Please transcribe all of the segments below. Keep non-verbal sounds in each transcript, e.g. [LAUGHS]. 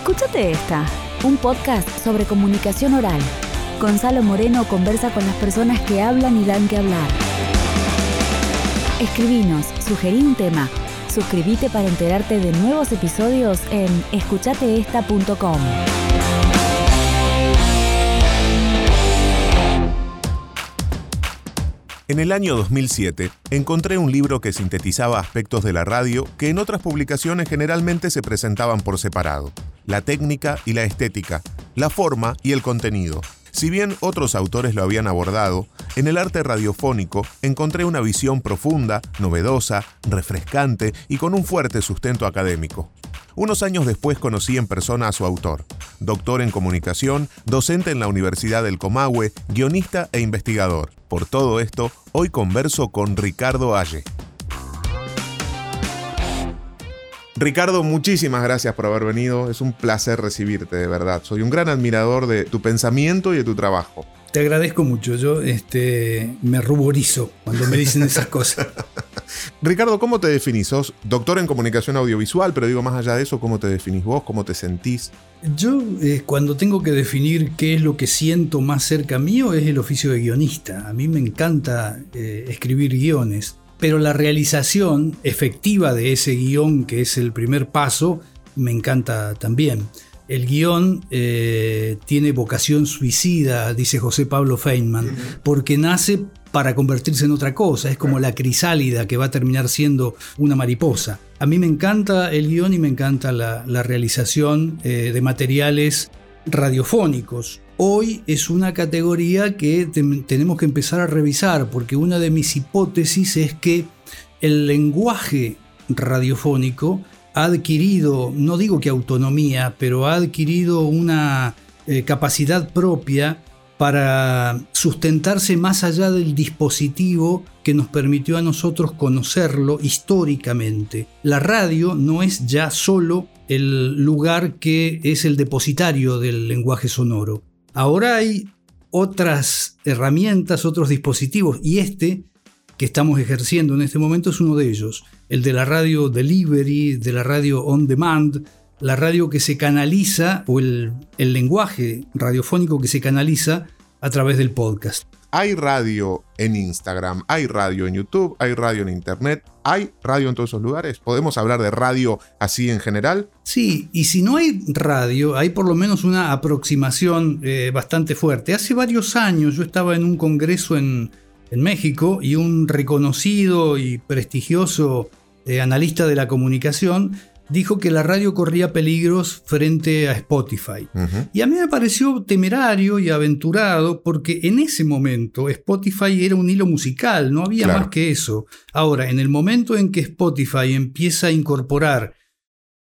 Escúchate esta, un podcast sobre comunicación oral. Gonzalo Moreno conversa con las personas que hablan y dan que hablar. Escribinos, sugerí un tema. Suscríbete para enterarte de nuevos episodios en escuchateesta.com. En el año 2007 encontré un libro que sintetizaba aspectos de la radio que en otras publicaciones generalmente se presentaban por separado. La técnica y la estética, la forma y el contenido. Si bien otros autores lo habían abordado, en el arte radiofónico encontré una visión profunda, novedosa, refrescante y con un fuerte sustento académico. Unos años después conocí en persona a su autor, doctor en comunicación, docente en la Universidad del Comahue, guionista e investigador. Por todo esto, hoy converso con Ricardo Alle. Ricardo, muchísimas gracias por haber venido. Es un placer recibirte, de verdad. Soy un gran admirador de tu pensamiento y de tu trabajo. Te agradezco mucho. Yo este, me ruborizo cuando me dicen esas cosas. [LAUGHS] Ricardo, ¿cómo te definís? Sos doctor en comunicación audiovisual, pero digo más allá de eso, ¿cómo te definís vos? ¿Cómo te sentís? Yo eh, cuando tengo que definir qué es lo que siento más cerca mío es el oficio de guionista. A mí me encanta eh, escribir guiones, pero la realización efectiva de ese guion, que es el primer paso, me encanta también. El guion eh, tiene vocación suicida, dice José Pablo Feynman, porque nace para convertirse en otra cosa. Es como la crisálida que va a terminar siendo una mariposa. A mí me encanta el guion y me encanta la, realización eh, de materiales radiofónicos. Hoy es una categoría que tenemos que empezar a revisar porque una de mis hipótesis es que el lenguaje radiofónico ha adquirido, no digo que autonomía, pero ha adquirido una eh, capacidad propia para sustentarse más allá del dispositivo que nos permitió a nosotros conocerlo históricamente. La radio no es ya solo el lugar que es el depositario del lenguaje sonoro. Ahora hay otras herramientas, otros dispositivos, y este que estamos ejerciendo en este momento es uno de ellos, el de la radio delivery, de la radio on demand, la radio que se canaliza o el, lenguaje radiofónico que se canaliza a través del podcast. Hay radio en Instagram, hay radio en YouTube, hay radio en Internet, hay radio en todos esos lugares. ¿Podemos hablar de radio así en general? Sí, y si no hay radio, hay por lo menos una aproximación eh, bastante fuerte. Hace varios años yo estaba en un congreso en, México y un reconocido y prestigioso eh, analista de la comunicación dijo que la radio corría peligros frente a Spotify. Y a mí me pareció temerario y aventurado porque en ese momento Spotify era un hilo musical, no había más que eso. Ahora, en el momento en que Spotify empieza a incorporar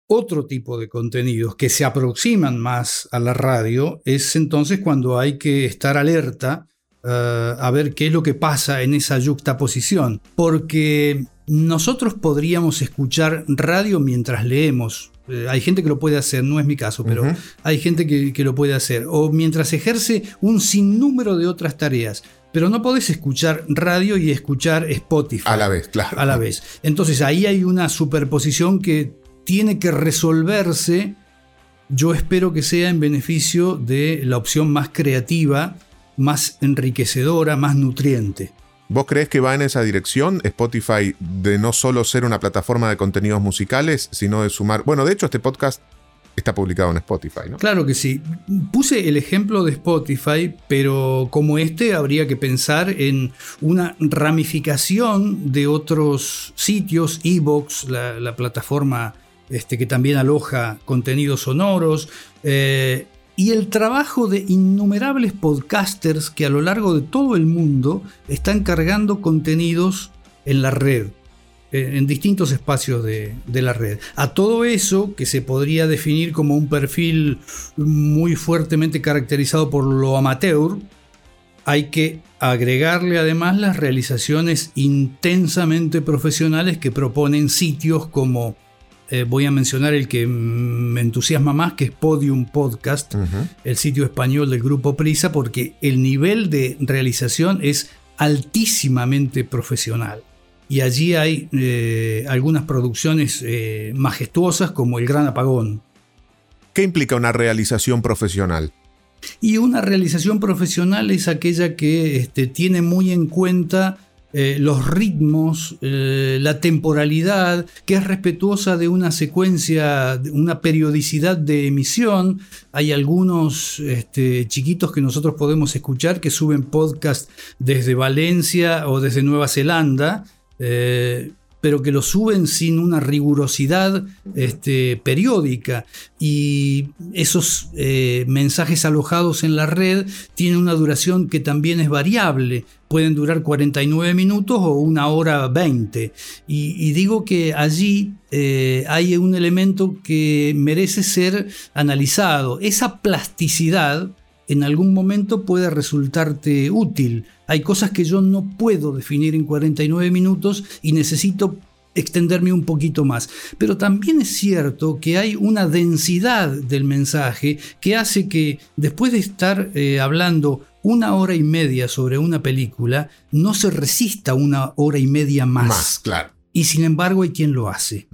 otro tipo de contenidos que se aproximan más a la radio, es entonces cuando hay que estar alerta eh, a ver qué es lo que pasa en esa yuxtaposición. Porque nosotros podríamos escuchar radio mientras leemos. Eh, hay gente que lo puede hacer, no es mi caso, pero hay gente que, lo puede hacer. O mientras ejerce un sinnúmero de otras tareas. Pero no podés escuchar radio y escuchar Spotify. A la vez, claro. A la vez. Entonces ahí hay una superposición que tiene que resolverse. Yo espero que sea en beneficio de la opción más creativa más enriquecedora, más nutriente. ¿Vos crees que va en esa dirección Spotify de no solo ser una plataforma de contenidos musicales, sino de sumar... Bueno, de hecho este podcast está publicado en Spotify, ¿no? Claro que sí. Puse el ejemplo de Spotify, pero como este habría que pensar en una ramificación de otros sitios, Evox, la, plataforma este, que también aloja contenidos sonoros, eh, y el trabajo de innumerables podcasters que a lo largo de todo el mundo están cargando contenidos en la red, en distintos espacios de, la red. A todo eso, que se podría definir como un perfil muy fuertemente caracterizado por lo amateur, hay que agregarle además las realizaciones intensamente profesionales que proponen sitios como eh, voy a mencionar el que me entusiasma más, que es Podium Podcast, el sitio español del grupo Prisa, porque el nivel de realización es altísimamente profesional. Y allí hay eh, algunas producciones eh, majestuosas como El Gran Apagón. ¿Qué implica una realización profesional? Y una realización profesional es aquella que este, tiene muy en cuenta eh, los ritmos, eh, la temporalidad, que es respetuosa de una secuencia, una periodicidad de emisión. Hay algunos este, chiquitos que nosotros podemos escuchar que suben podcast desde Valencia o desde Nueva Zelanda. Eh, pero que lo suben sin una rigurosidad este, periódica. Y esos eh, mensajes alojados en la red tienen una duración que también es variable. Pueden durar 49 minutos o una hora 20. Y, digo que allí eh, hay un elemento que merece ser analizado. Esa plasticidad en algún momento puede resultarte útil. Hay cosas que yo no puedo definir en 49 minutos y necesito extenderme un poquito más. Pero también es cierto que hay una densidad del mensaje que hace que después de estar eh, hablando una hora y media sobre una película, no se resista una hora y media más. Más, claro. Y sin embargo hay quien lo hace.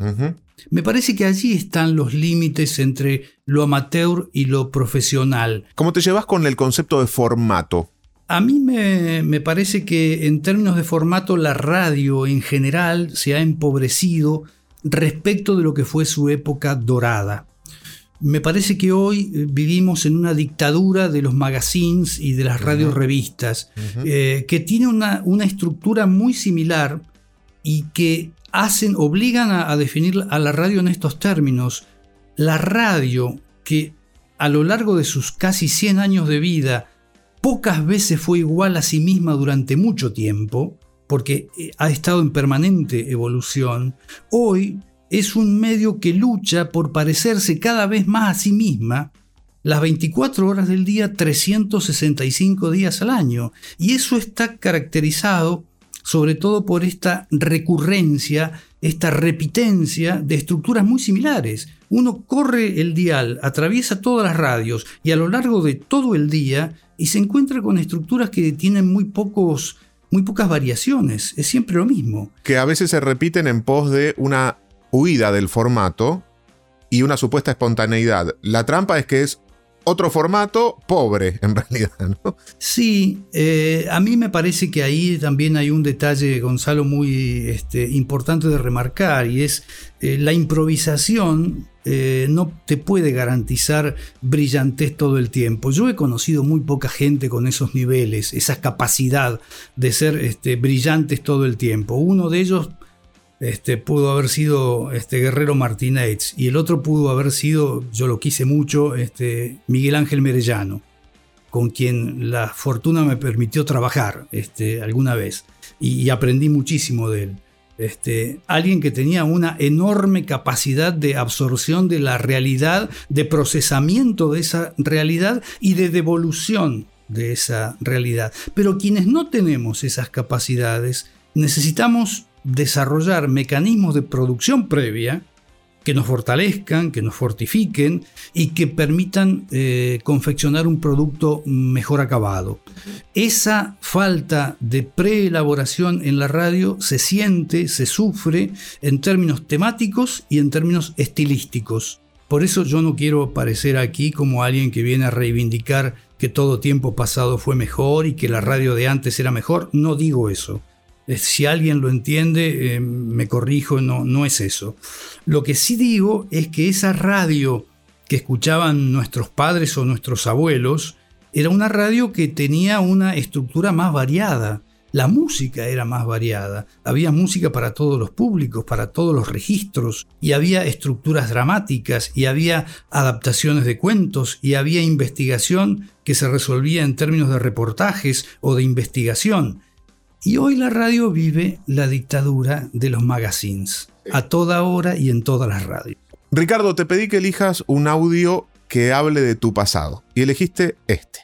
Me parece que allí están los límites entre lo amateur y lo profesional. ¿Cómo te llevas con el concepto de formato? A mí me, parece que en términos de formato la radio en general se ha empobrecido respecto de lo que fue su época dorada. Me parece que hoy eh, vivimos en una dictadura de los magazines y de las eh, que tiene una, una, estructura muy similar y que hacen, obligan a, definir a la radio en estos términos. La radio que a lo largo de sus casi 100 años de vida pocas veces fue igual a sí misma durante mucho tiempo, porque eh, ha estado en permanente evolución, hoy es un medio que lucha por parecerse cada vez más a sí misma las 24 horas del día, 365 días al año. Y eso está caracterizado sobre todo por esta recurrencia, esta repitencia de estructuras muy similares. Uno corre el dial, atraviesa todas las radios y a lo largo de todo el día y se encuentra con estructuras que tienen muy pocos muy pocas variaciones, es siempre lo mismo. Que a veces se repiten en pos de una huida del formato y una supuesta espontaneidad. La trampa es que es otro formato pobre, en [LAUGHS] realidad. Sí, eh, a mí me parece que ahí también hay un detalle, Gonzalo, muy este, importante de remarcar, y es eh, la improvisación. Eh, no te puede garantizar brillantez todo el tiempo. Yo he conocido muy poca gente con esos niveles, esa capacidad de ser este, brillantes todo el tiempo. Uno de ellos este, pudo haber sido este, Guerrero Martínez y el otro pudo haber sido, yo lo quise mucho, este, Miguel Ángel Merellano, con quien la fortuna me permitió trabajar este, alguna vez y, aprendí muchísimo de él. Este, alguien que tenía una enorme capacidad de absorción de la realidad, de procesamiento de esa realidad y de devolución de esa realidad. Pero quienes no tenemos esas capacidades, necesitamos desarrollar mecanismos de producción previa que nos fortalezcan, que nos fortifiquen y que permitan eh, confeccionar un producto mejor acabado. Esa falta de preelaboración en la radio se siente, se sufre en términos temáticos y en términos estilísticos. Por eso yo no quiero parecer aquí como alguien que viene a reivindicar que todo tiempo pasado fue mejor y que la radio de antes era mejor. No digo eso. Eh, si alguien lo entiende, eh, me corrijo, no, no es eso. Lo que sí digo es que esa radio que escuchaban nuestros padres o nuestros abuelos era una radio que tenía una estructura más variada. La música era más variada. Había música para todos los públicos, para todos los registros, y había estructuras dramáticas, y había adaptaciones de cuentos, y había investigación que se resolvía en términos de reportajes o de investigación. Y hoy la radio vive la dictadura de los magazines, a toda hora y en todas las radios. Ricardo, te pedí que elijas un audio que hable de tu pasado y elegiste este.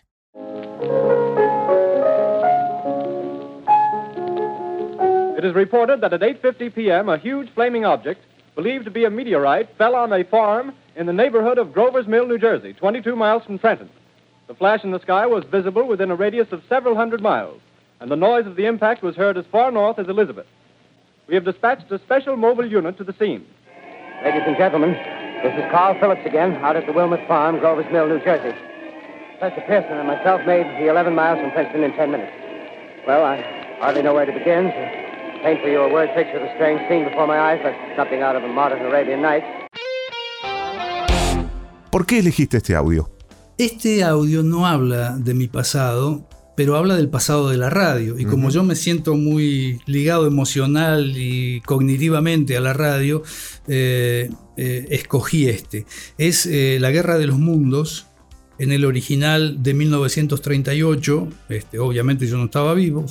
It is reported that at 8:50 p.m. a huge flaming object, believed to be a meteorite, fell on a farm in the neighborhood of Grover's Mill, New Jersey, 22 miles from Trenton. The flash in the sky was visible within a radius of several hundred miles. And the noise of the impact was heard as far north as Elizabeth. We have dispatched a special mobile unit to the scene. Ladies and gentlemen, This is Carl Phillips again, out at the Wilmot Farm, Grover's Mill, New Jersey. Professor Pearson and myself made the 11 miles from Princeton in 10 minutes. Well, I hardly know where to begin. To paint for you a word picture of the strange scene before my eyes, like something out of a modern Arabian Nights. ¿Por qué elegiste este audio? Este audio no habla de mi pasado, pero habla del pasado de la radio. Y como yo me siento muy ligado emocional y cognitivamente a la radio, eh, eh, escogí este. Es eh, La Guerra de los Mundos, en el original de 1938, este, obviamente yo no estaba vivo,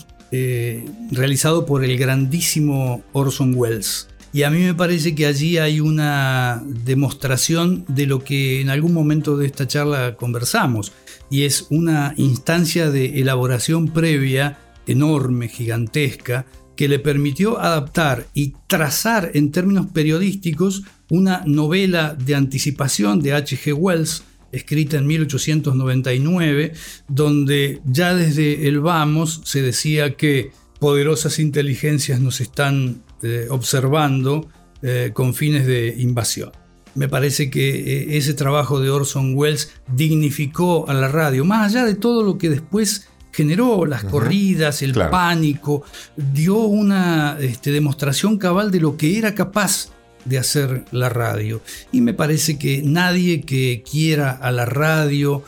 realizado por el grandísimo Orson Welles. Y a mí me parece que allí hay una demostración de lo que en algún momento de esta charla conversamos, y es una instancia de elaboración previa enorme, gigantesca, que le permitió adaptar y trazar en términos periodísticos una novela de anticipación de H.G. Wells, escrita en 1899, donde ya desde el vamos se decía que poderosas inteligencias nos están eh, observando eh, con fines de invasión. Me parece que eh, ese trabajo de Orson Welles dignificó a la radio, más allá de todo lo que después generó, las corridas, el pánico, dio una este, demostración cabal de lo que era capaz de hacer la radio. Y me parece que nadie que quiera a la radio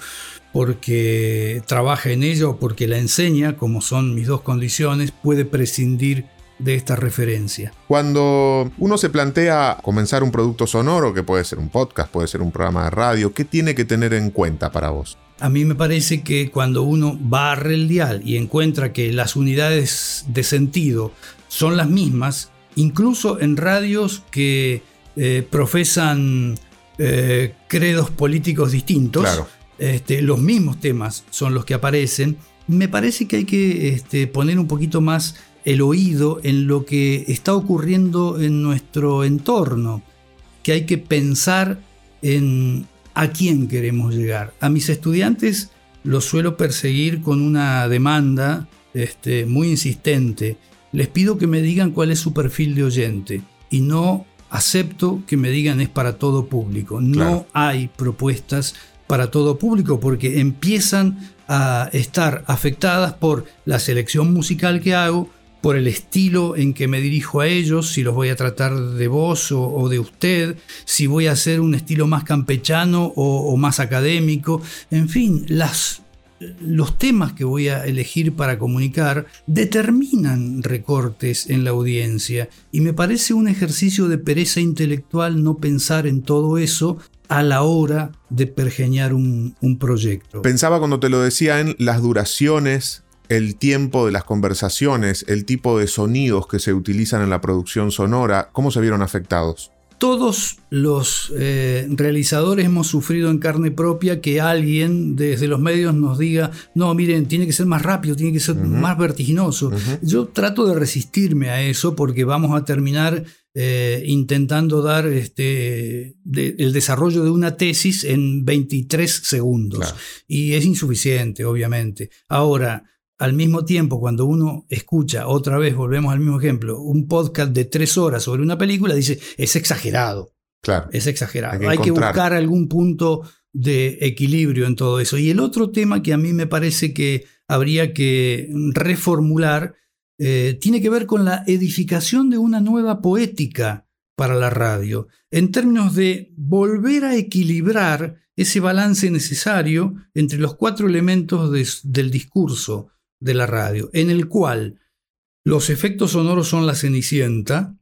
porque trabaja en ella o porque la enseña, como son mis dos condiciones, puede prescindir de esta referencia. Cuando uno se plantea comenzar un producto sonoro, que puede ser un podcast, puede ser un programa de radio, ¿qué tiene que tener en cuenta para vos? A mí me parece que cuando uno barre el dial y encuentra que las unidades de sentido son las mismas, incluso en radios que eh, profesan eh, credos políticos distintos, este, los mismos temas son los que aparecen, me parece que hay que este, poner un poquito más el oído en lo que está ocurriendo en nuestro entorno, que hay que pensar en a quién queremos llegar. A mis estudiantes los suelo perseguir con una demanda este, muy insistente. Les pido que me digan cuál es su perfil de oyente y no acepto que me digan es para todo público. No hay propuestas para todo público porque empiezan a estar afectadas por la selección musical que hago, por el estilo en que me dirijo a ellos, si los voy a tratar de vos o, de usted, si voy a hacer un estilo más campechano o, más académico, en fin, las, los temas que voy a elegir para comunicar determinan recortes en la audiencia y me parece un ejercicio de pereza intelectual no pensar en todo eso a la hora de pergeñar un, un proyecto. Pensaba cuando te lo decía en las duraciones el tiempo de las conversaciones, el tipo de sonidos que se utilizan en la producción sonora, ¿cómo se vieron afectados? Todos los eh, realizadores hemos sufrido en carne propia que alguien desde los medios nos diga, no, miren, tiene que ser más rápido, tiene que ser más vertiginoso. Yo trato de resistirme a eso porque vamos a terminar eh, intentando dar este, el desarrollo de una tesis en 23 segundos. Y es insuficiente, obviamente. Ahora, al mismo tiempo, cuando uno escucha, otra vez volvemos al mismo ejemplo, un podcast de tres horas sobre una película, dice, es exagerado. Claro. Es exagerado. Hay que, buscar algún punto de equilibrio en todo eso. Y el otro tema que a mí me parece que habría que reformular eh, tiene que ver con la edificación de una nueva poética para la radio, en términos de volver a equilibrar ese balance necesario entre los cuatro elementos del discurso, de la radio, en el cual los efectos sonoros son la cenicienta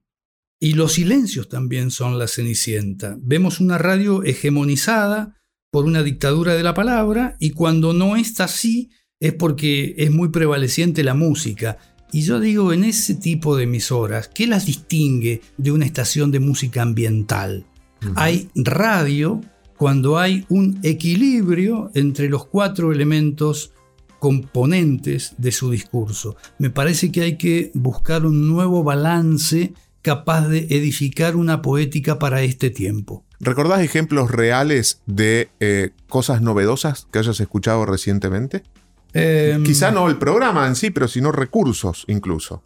y los silencios también son la cenicienta. Vemos una radio hegemonizada por una dictadura de la palabra y cuando no está así es porque es muy prevaleciente la música. Y yo digo, en ese tipo de emisoras, ¿qué las distingue de una estación de música ambiental? Hay radio cuando hay un equilibrio entre los cuatro elementos componentes de su discurso. Me parece que hay que buscar un nuevo balance capaz de edificar una poética para este tiempo. ¿Recordás ejemplos reales de eh, cosas novedosas que hayas escuchado recientemente? Em, Quizá no el programa en sí, pero sino recursos incluso.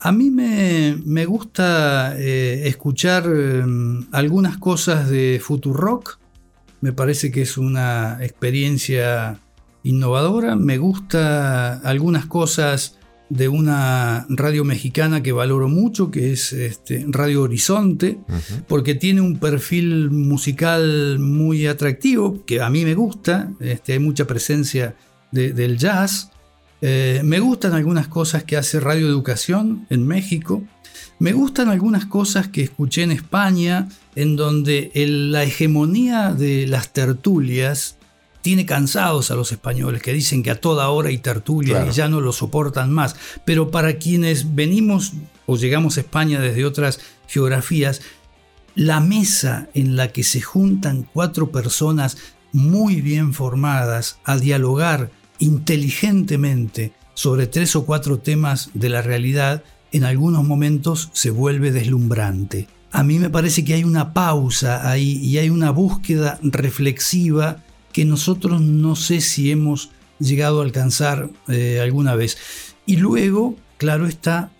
A mí me, gusta eh, escuchar em, algunas cosas de Futurock. Me parece que es una experiencia innovadora. Me gusta algunas cosas de una radio mexicana que valoro mucho, que es este, Radio Horizonte, porque tiene un perfil musical muy atractivo, que a mí me gusta. Este, hay mucha presencia del jazz. Eh, me gustan algunas cosas que hace Radio Educación en México. Me gustan algunas cosas que escuché en España, en donde la hegemonía de las tertulias tiene cansados a los españoles, que dicen que a toda hora hay tertulias y ya no lo soportan más. Pero para quienes venimos o llegamos a España desde otras geografías, la mesa en la que se juntan cuatro personas muy bien formadas a dialogar inteligentemente sobre tres o cuatro temas de la realidad, en algunos momentos se vuelve deslumbrante. A mí me parece que hay una pausa ahí y hay una búsqueda reflexiva que nosotros no sé si hemos llegado a alcanzar eh, alguna vez. Y luego, claro está,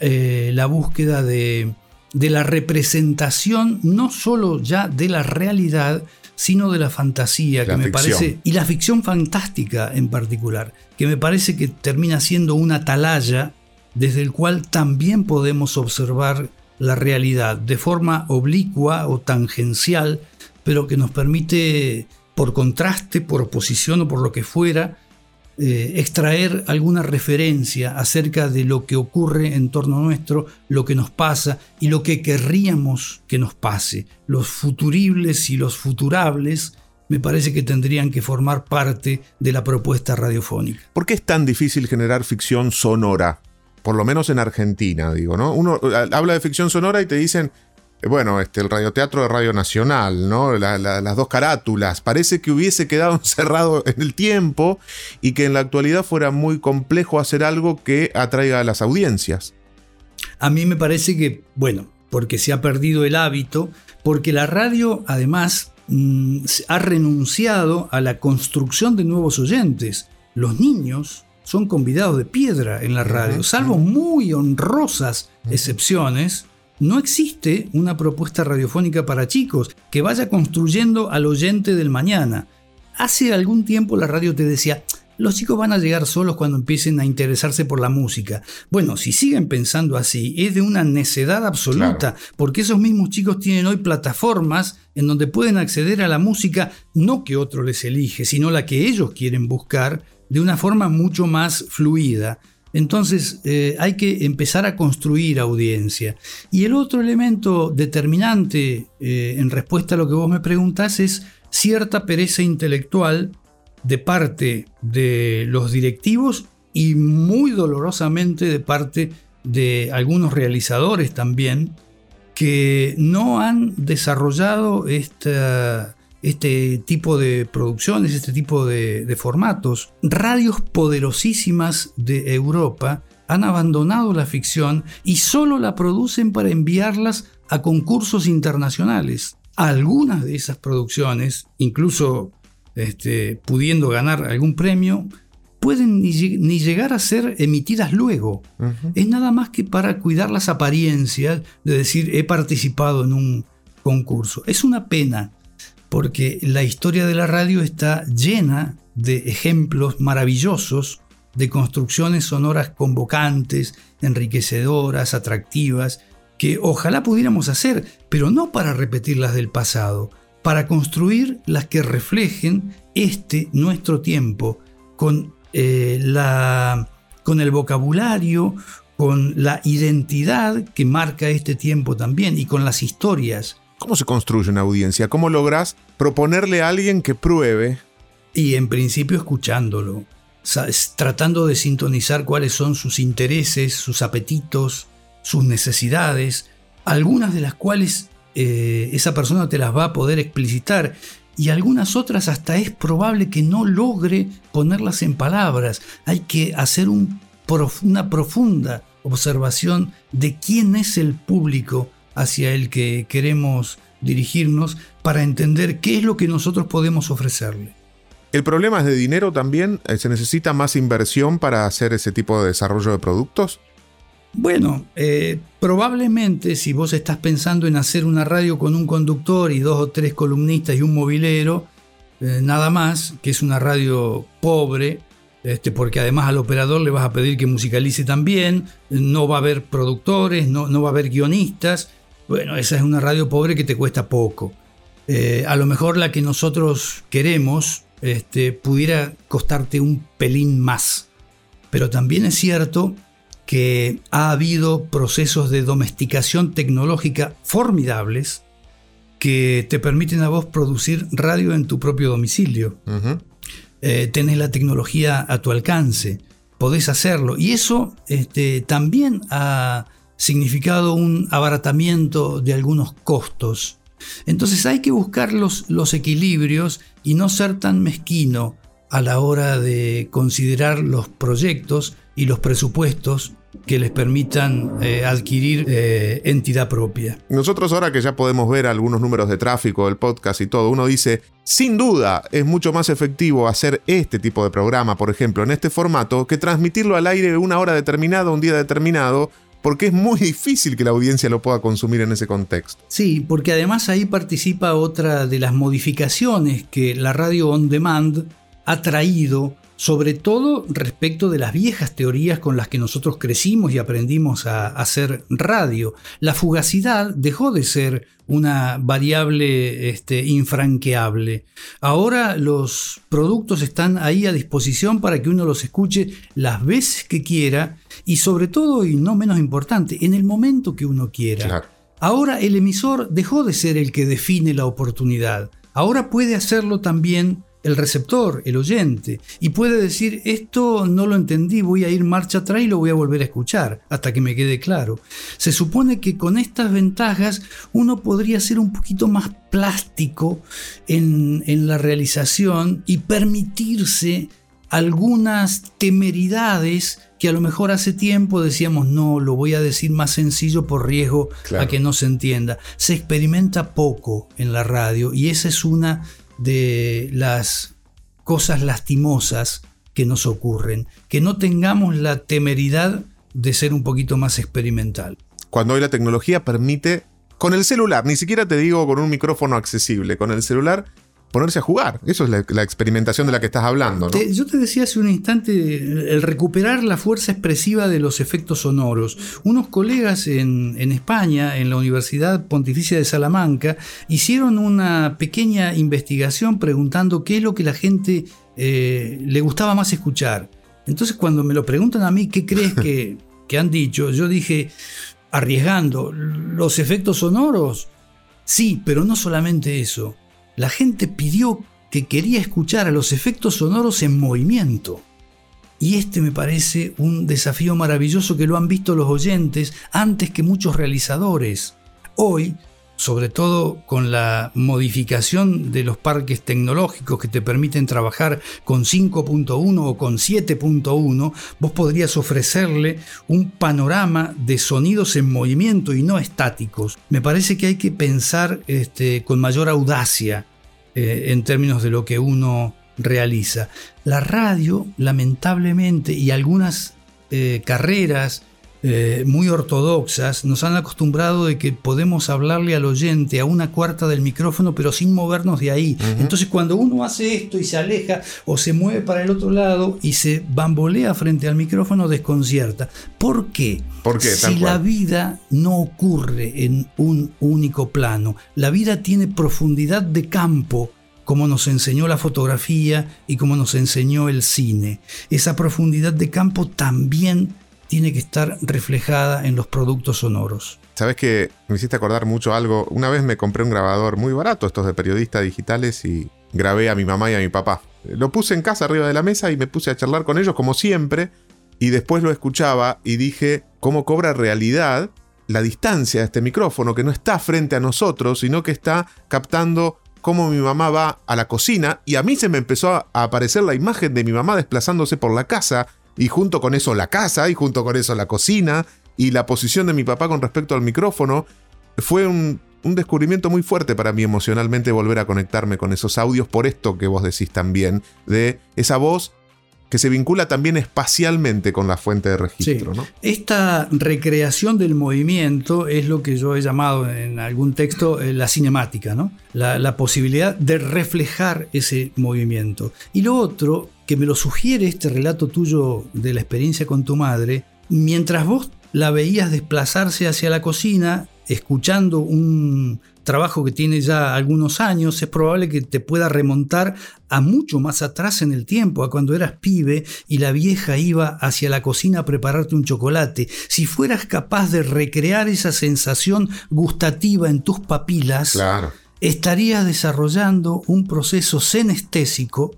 eh, la búsqueda de, de la representación no solo ya de la realidad, sino de la fantasía, que me parece, y la ficción fantástica en particular, que me parece que termina siendo una atalaya desde el cual también podemos observar la realidad de forma oblicua o tangencial, pero que nos permite, por contraste, por oposición o por lo que fuera, eh, extraer alguna referencia acerca de lo que ocurre en torno nuestro, lo que nos pasa y lo que querríamos que nos pase. Los futuribles y los futurables me parece que tendrían que formar parte de la propuesta radiofónica. ¿Por qué es tan difícil generar ficción sonora? Por lo menos en Argentina, digo, ¿no? Uno eh, habla de ficción sonora y te dicen, bueno, este, el radioteatro de Radio Nacional, ¿no? las dos carátulas. Parece que hubiese quedado [LAUGHS] encerrado en el tiempo y que en la actualidad fuera muy complejo hacer algo que atraiga a las audiencias. A mí me parece que, bueno, porque se ha perdido el hábito, porque la radio además mm, ha renunciado a la construcción de nuevos oyentes. Los niños son convidados de piedra en la radio, salvo muy honrosas excepciones no existe una propuesta radiofónica para chicos que vaya construyendo al oyente del mañana. Hace algún tiempo la radio te decía, los chicos van a llegar solos cuando empiecen a interesarse por la música. Bueno, si siguen pensando así, es de una necedad absoluta, porque esos mismos chicos tienen hoy plataformas en donde pueden acceder a la música, no que otro les elige, sino la que ellos quieren buscar de una forma mucho más fluida. Entonces eh, hay que empezar a construir audiencia. Y el otro elemento determinante eh, en respuesta a lo que vos me preguntás es cierta pereza intelectual de parte de los directivos y muy dolorosamente de parte de algunos realizadores también que no han desarrollado esta este tipo de producciones, este tipo de, formatos. Radios poderosísimas de Europa han abandonado la ficción y solo la producen para enviarlas a concursos internacionales. Algunas de esas producciones, incluso este, pudiendo ganar algún premio, pueden ni, llegar a ser emitidas luego. Es nada más que para cuidar las apariencias de decir he participado en un concurso. Es una pena porque la historia de la radio está llena de ejemplos maravillosos de construcciones sonoras convocantes, enriquecedoras, atractivas, que ojalá pudiéramos hacer, pero no para repetir las del pasado, para construir las que reflejen este nuestro tiempo, con, eh, la, con el vocabulario, con la identidad que marca este tiempo también y con las historias ¿Cómo se construye una audiencia? ¿Cómo logras proponerle a alguien que pruebe? Y en principio escuchándolo, tratando de sintonizar cuáles son sus intereses, sus apetitos, sus necesidades, algunas de las cuales eh, esa persona te las va a poder explicitar y algunas otras hasta es probable que no logre ponerlas en palabras. Hay que hacer una profunda observación de quién es el público hacia el que queremos dirigirnos para entender qué es lo que nosotros podemos ofrecerle. ¿El problema es de dinero también? ¿Se necesita más inversión para hacer ese tipo de desarrollo de productos? Bueno, eh, probablemente si vos estás pensando en hacer una radio con un conductor y dos o tres columnistas y un movilero, eh, nada más, que es una radio pobre, este, porque además al operador le vas a pedir que musicalice también, no va a haber productores, no, no va a haber guionistas. Bueno, esa es una radio pobre que te cuesta poco. Eh, a lo mejor la que nosotros queremos este, pudiera costarte un pelín más. Pero también es cierto que ha habido procesos de domesticación tecnológica formidables que te permiten a vos producir radio en tu propio domicilio. Eh, tenés la tecnología a tu alcance, podés hacerlo. Y eso este, también ha significado un abaratamiento de algunos costos. Entonces hay que buscar los, equilibrios y no ser tan mezquino a la hora de considerar los proyectos y los presupuestos que les permitan eh, adquirir eh, entidad propia. Nosotros ahora que ya podemos ver algunos números de tráfico del podcast y todo, uno dice, sin duda es mucho más efectivo hacer este tipo de programa, por ejemplo, en este formato, que transmitirlo al aire una hora determinada, un día determinado, porque es muy difícil que la audiencia lo pueda consumir en ese contexto. Sí, porque además ahí participa otra de las modificaciones que la radio on demand ha traído sobre todo respecto de las viejas teorías con las que nosotros crecimos y aprendimos a hacer radio. La fugacidad dejó de ser una variable este, infranqueable. Ahora los productos están ahí a disposición para que uno los escuche las veces que quiera y sobre todo, y no menos importante, en el momento que uno quiera. Ahora el emisor dejó de ser el que define la oportunidad. Ahora puede hacerlo también el receptor, el oyente, y puede decir, esto no lo entendí, voy a ir marcha atrás y lo voy a volver a escuchar hasta que me quede claro. Se supone que con estas ventajas uno podría ser un poquito más plástico en, en la realización y permitirse algunas temeridades que a lo mejor hace tiempo decíamos, no, lo voy a decir más sencillo por riesgo a que no se entienda. Se experimenta poco en la radio y esa es una de las cosas lastimosas que nos ocurren, que no tengamos la temeridad de ser un poquito más experimental. Cuando hoy la tecnología permite, con el celular, ni siquiera te digo con un micrófono accesible, con el celular ponerse a jugar. Eso es la, experimentación de la que estás hablando. yo te decía hace un instante el recuperar la fuerza expresiva de los efectos sonoros. Unos colegas en, España, en la Universidad Pontificia de Salamanca, hicieron una pequeña investigación preguntando qué es lo que la gente eh, le gustaba más escuchar. Entonces cuando me lo preguntan a mí, ¿qué crees que, [LAUGHS] que han dicho? Yo dije, arriesgando, los efectos sonoros. Sí, pero no solamente eso la gente pidió que quería escuchar a los efectos sonoros en movimiento. Y este me parece un desafío maravilloso que lo han visto los oyentes antes que muchos realizadores. Hoy sobre todo con la modificación de los parques tecnológicos que te permiten trabajar con 5.1 o con 7.1, vos podrías ofrecerle un panorama de sonidos en movimiento y no estáticos. Me parece que hay que pensar este, con mayor audacia eh, en términos de lo que uno realiza. La radio, lamentablemente, y algunas eh, carreras, eh, muy ortodoxas nos han acostumbrado de que podemos hablarle al oyente a una cuarta del micrófono pero sin movernos de ahí. Entonces cuando uno hace esto y se aleja o se mueve para el otro lado y se bambolea frente al micrófono desconcierta. ¿Por qué? Porque si la vida no ocurre en un único plano, la vida tiene profundidad de campo como nos enseñó la fotografía y como nos enseñó el cine. Esa profundidad de campo también tiene que estar reflejada en los productos sonoros. Sabes que me hiciste acordar mucho algo. Una vez me compré un grabador muy barato, estos de periodistas digitales, y grabé a mi mamá y a mi papá. Lo puse en casa arriba de la mesa y me puse a charlar con ellos como siempre. Y después lo escuchaba y dije cómo cobra realidad la distancia de este micrófono, que no está frente a nosotros, sino que está captando cómo mi mamá va a la cocina. Y a mí se me empezó a aparecer la imagen de mi mamá desplazándose por la casa y junto con eso la casa, y junto con eso la cocina, y la posición de mi papá con respecto al micrófono, fue un, descubrimiento muy fuerte para mí emocionalmente volver a conectarme con esos audios por esto que vos decís también, de esa voz que se vincula también espacialmente con la fuente de registro. ¿no? Esta recreación del movimiento es lo que yo he llamado en algún texto eh, la cinemática, ¿no? La, la, posibilidad de reflejar ese movimiento. Y lo otro, que me lo sugiere este relato tuyo de la experiencia con tu madre, mientras vos la veías desplazarse hacia la cocina, escuchando un trabajo que tiene ya algunos años, es probable que te pueda remontar a mucho más atrás en el tiempo, a cuando eras pibe y la vieja iba hacia la cocina a prepararte un chocolate. Si fueras capaz de recrear esa sensación gustativa en tus papilas, estarías desarrollando un proceso senestésico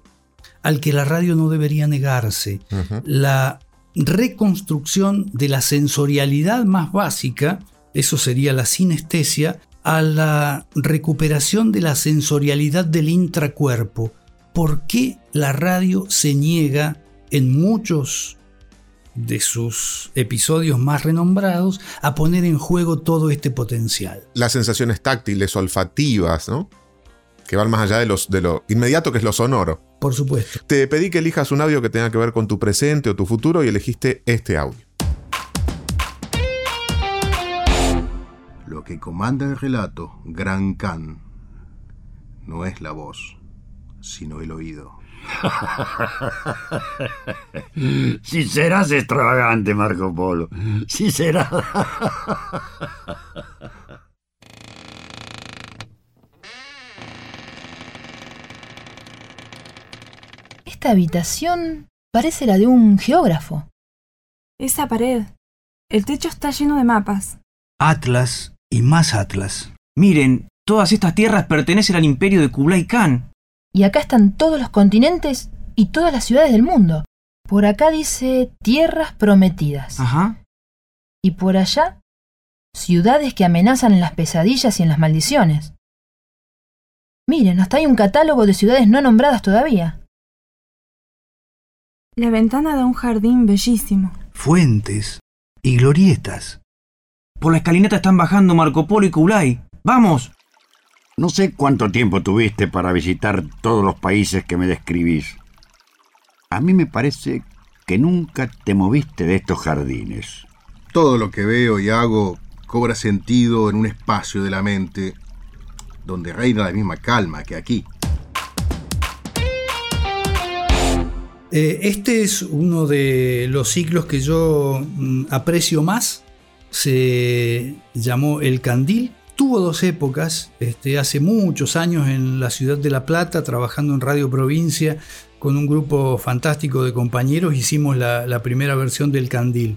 al que la radio no debería negarse. La reconstrucción de la sensorialidad más básica, eso sería la sinestesia, a la recuperación de la sensorialidad del intracuerpo. ¿Por qué la radio se niega en muchos de sus episodios más renombrados a poner en juego todo este potencial? Las sensaciones táctiles, olfativas, ¿no? Que van más allá de, los, de lo inmediato que es lo sonoro. Por supuesto. Te pedí que elijas un audio que tenga que ver con tu presente o tu futuro y elegiste este audio. Lo que comanda el relato, Gran Khan, no es la voz, sino el oído. [LAUGHS] si serás extravagante, Marco Polo. Si serás. [LAUGHS] Esta habitación parece la de un geógrafo. Esa pared. El techo está lleno de mapas. Atlas y más Atlas. Miren, todas estas tierras pertenecen al imperio de Kublai Khan. Y acá están todos los continentes y todas las ciudades del mundo. Por acá dice tierras prometidas. Ajá. Y por allá, ciudades que amenazan en las pesadillas y en las maldiciones. Miren, hasta hay un catálogo de ciudades no nombradas todavía. La ventana da un jardín bellísimo. Fuentes y glorietas. Por la escalinata están bajando Marco Polo y Kublai. ¡Vamos! No sé cuánto tiempo tuviste para visitar todos los países que me describís. A mí me parece que nunca te moviste de estos jardines. Todo lo que veo y hago cobra sentido en un espacio de la mente donde reina la misma calma que aquí. Eh, este es uno de los ciclos que yo mm, aprecio más se llamó El Candil. Tuvo dos épocas, este, hace muchos años en la ciudad de La Plata, trabajando en Radio Provincia con un grupo fantástico de compañeros, hicimos la, primera versión del Candil.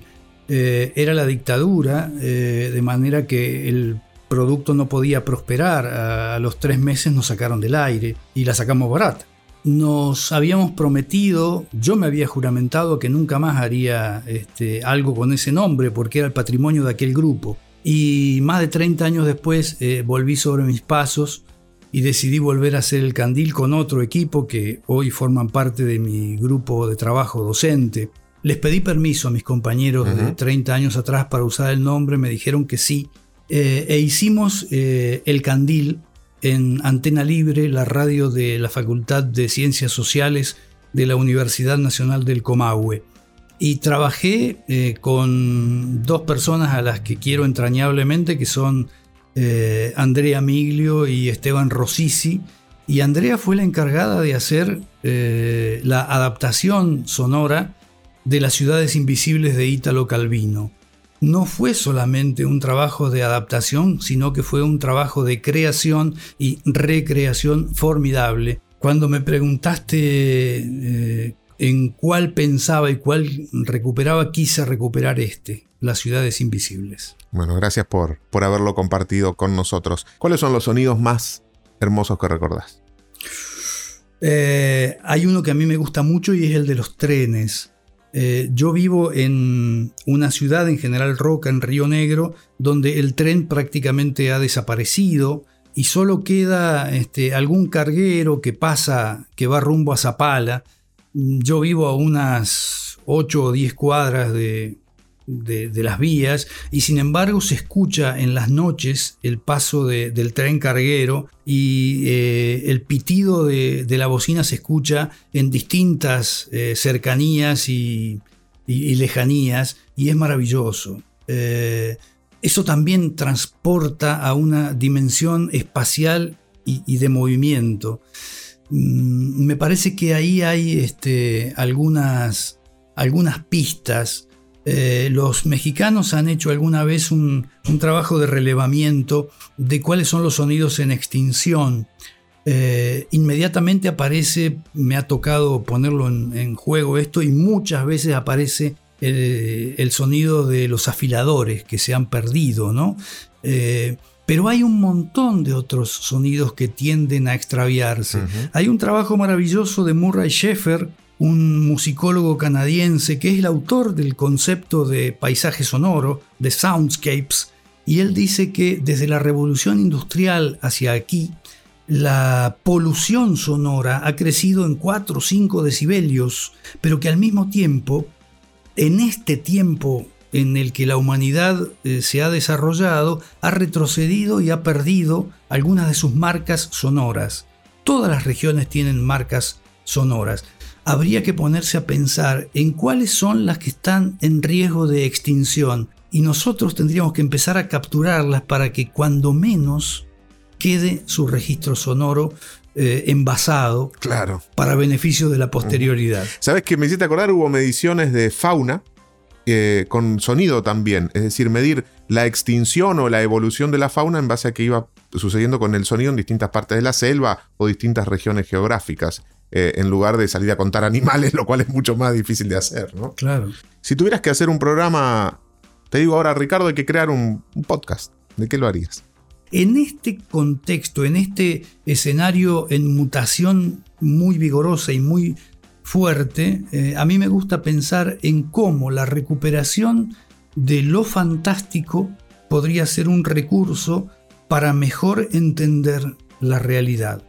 Eh, era la dictadura, eh, de manera que el producto no podía prosperar. a, los tres meses nos sacaron del aire y la sacamos barata nos habíamos prometido, yo me había juramentado que nunca más haría este, algo con ese nombre porque era el patrimonio de aquel grupo. Y más de 30 años después eh, volví sobre mis pasos y decidí volver a hacer el candil con otro equipo que hoy forman parte de mi grupo de trabajo docente. Les pedí permiso a mis compañeros de 30 años atrás para usar el nombre, me dijeron que sí, eh, e hicimos eh, el candil en Antena Libre, la radio de la Facultad de Ciencias Sociales de la Universidad Nacional del Comahue. Y trabajé eh, con dos personas a las que quiero entrañablemente, que son eh, Andrea Miglio y Esteban Rosisi. Y Andrea fue la encargada de hacer eh, la adaptación sonora de las ciudades invisibles de Ítalo Calvino no fue solamente un trabajo de adaptación, sino que fue un trabajo de creación y recreación formidable. Cuando me preguntaste eh, en cuál pensaba y cuál recuperaba, quise recuperar este, Las ciudades invisibles. Bueno, gracias por, por haberlo compartido con nosotros. ¿Cuáles son los sonidos más hermosos que recordás? Eh, hay uno que a mí me gusta mucho y es el de los trenes. Eh, yo vivo en una ciudad en General Roca, en Río Negro, donde el tren prácticamente ha desaparecido y solo queda este, algún carguero que pasa, que va rumbo a Zapala. Yo vivo a unas 8 o 10 cuadras de, de, las vías y sin embargo se escucha en las noches el paso del tren carguero y eh, el pitido de, la bocina se escucha en distintas eh, cercanías y, lejanías y es maravilloso. Eh, eso también transporta a una dimensión espacial y, de movimiento. Mm, me parece que ahí hay este, algunas, algunas pistas eh, los mexicanos han hecho alguna vez un, trabajo de relevamiento de cuáles son los sonidos en extinción. Eh, inmediatamente aparece, me ha tocado ponerlo en, juego esto, y muchas veces aparece el, sonido de los afiladores que se han perdido, ¿no? Eh, pero hay un montón de otros sonidos que tienden a extraviarse. Hay un trabajo maravilloso de Murray Sheffer un musicólogo canadiense que es el autor del concepto de paisaje sonoro, de soundscapes, y él dice que desde la revolución industrial hacia aquí, la polución sonora ha crecido en 4 o 5 decibelios, pero que al mismo tiempo, en este tiempo en el que la humanidad eh, se ha desarrollado, ha retrocedido y ha perdido algunas de sus marcas sonoras. Todas las regiones tienen marcas sonoras habría que ponerse a pensar en cuáles son las que están en riesgo de extinción y nosotros tendríamos que empezar a capturarlas para que cuando menos quede su registro sonoro eh, envasado claro. para beneficio de la posterioridad. ¿Sabes que me hiciste acordar? Hubo mediciones de fauna eh, con sonido también, es decir, medir la extinción o la evolución de la fauna en base a qué iba sucediendo con el sonido en distintas partes de la selva o distintas regiones geográficas. Eh, en lugar de salir a contar animales, [LAUGHS] lo cual es mucho más difícil de hacer, ¿no? Claro. Si tuvieras que hacer un programa, te digo ahora, Ricardo, hay que crear un, podcast. ¿De qué lo harías? En este contexto, en este escenario en mutación muy vigorosa y muy fuerte, eh, a mí me gusta pensar en cómo la recuperación de lo fantástico podría ser un recurso para mejor entender la realidad.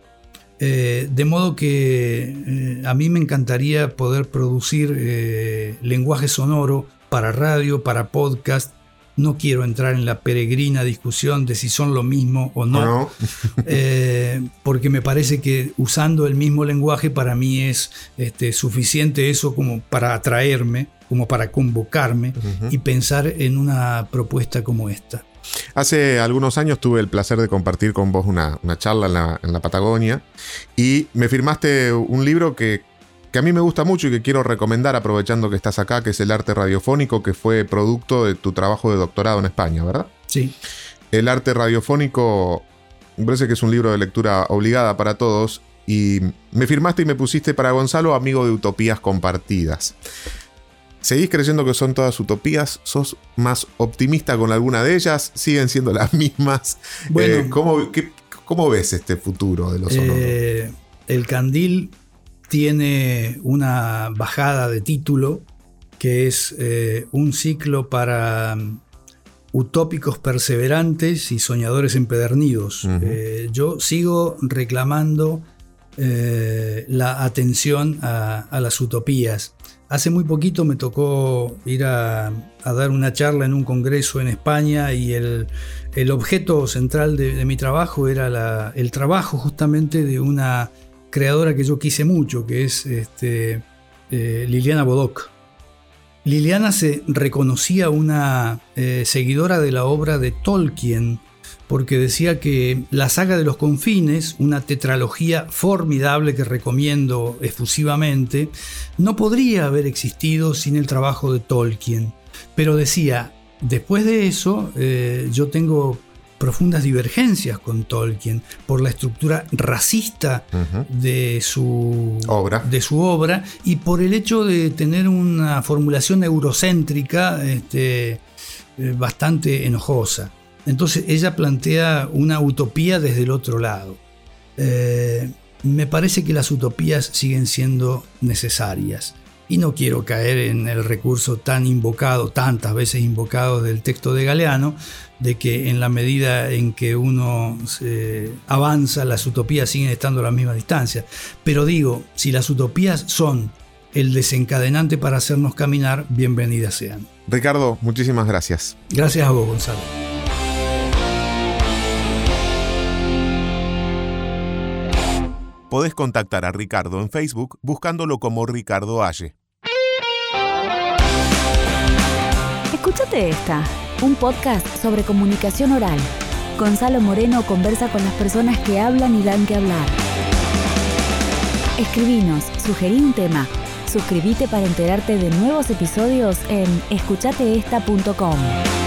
Eh, de modo que eh, a mí me encantaría poder producir eh, lenguaje sonoro para radio, para podcast. No quiero entrar en la peregrina discusión de si son lo mismo o no, [LAUGHS] porque me parece que usando el mismo lenguaje para mí es este, suficiente eso como para atraerme, como para convocarme y pensar en una propuesta como esta. Hace algunos años tuve el placer de compartir con vos una, charla en la, Patagonia y me firmaste un libro que, a mí me gusta mucho y que quiero recomendar aprovechando que estás acá, que es El arte radiofónico, que fue producto de tu trabajo de doctorado en España, ¿verdad? Sí. El arte radiofónico, me parece que es un libro de lectura obligada para todos y me firmaste y me pusiste para Gonzalo amigo de Utopías Compartidas. ¿Seguís creyendo que son todas utopías? ¿Sos más optimista con alguna de ellas? ¿Siguen siendo las mismas? Bueno, eh, ¿cómo, ves este futuro de los eh, El Candil tiene una bajada de título que es eh, un ciclo para um, utópicos perseverantes y soñadores empedernidos. Eh, yo sigo reclamando la atención a las utopías. Hace muy poquito me tocó ir a, dar una charla en un congreso en España y el, objeto central de, mi trabajo era el trabajo justamente de una creadora que yo quise mucho, que es este, eh, Liliana Bodoc. Liliana se reconocía una eh, seguidora de la obra de Tolkien, porque decía que la saga de los confines, una tetralogía formidable que recomiendo efusivamente, no podría haber existido sin el trabajo de Tolkien. Pero decía, después de eso, eh, yo tengo profundas divergencias con Tolkien por la estructura racista de, su, obra. de su obra y por el hecho de tener una formulación eurocéntrica este, eh, bastante enojosa. Entonces ella plantea una utopía desde el otro lado. Eh, me parece que las utopías siguen siendo necesarias. Y no quiero caer en el recurso tan invocado, tantas veces invocado del texto de Galeano, de que en la medida en que uno avanza, las utopías siguen estando a la misma distancia. Pero digo, si las utopías son el desencadenante para hacernos caminar, bienvenidas sean. Ricardo, muchísimas gracias. Gracias a vos, Gonzalo. Podés contactar a Ricardo en Facebook buscándolo como Ricardo Aye. Escúchate esta, un podcast sobre comunicación oral. Gonzalo Moreno conversa con las personas que hablan y dan que hablar. Escribinos, sugerí un tema. Suscríbete para enterarte de nuevos episodios en escuchateesta.com.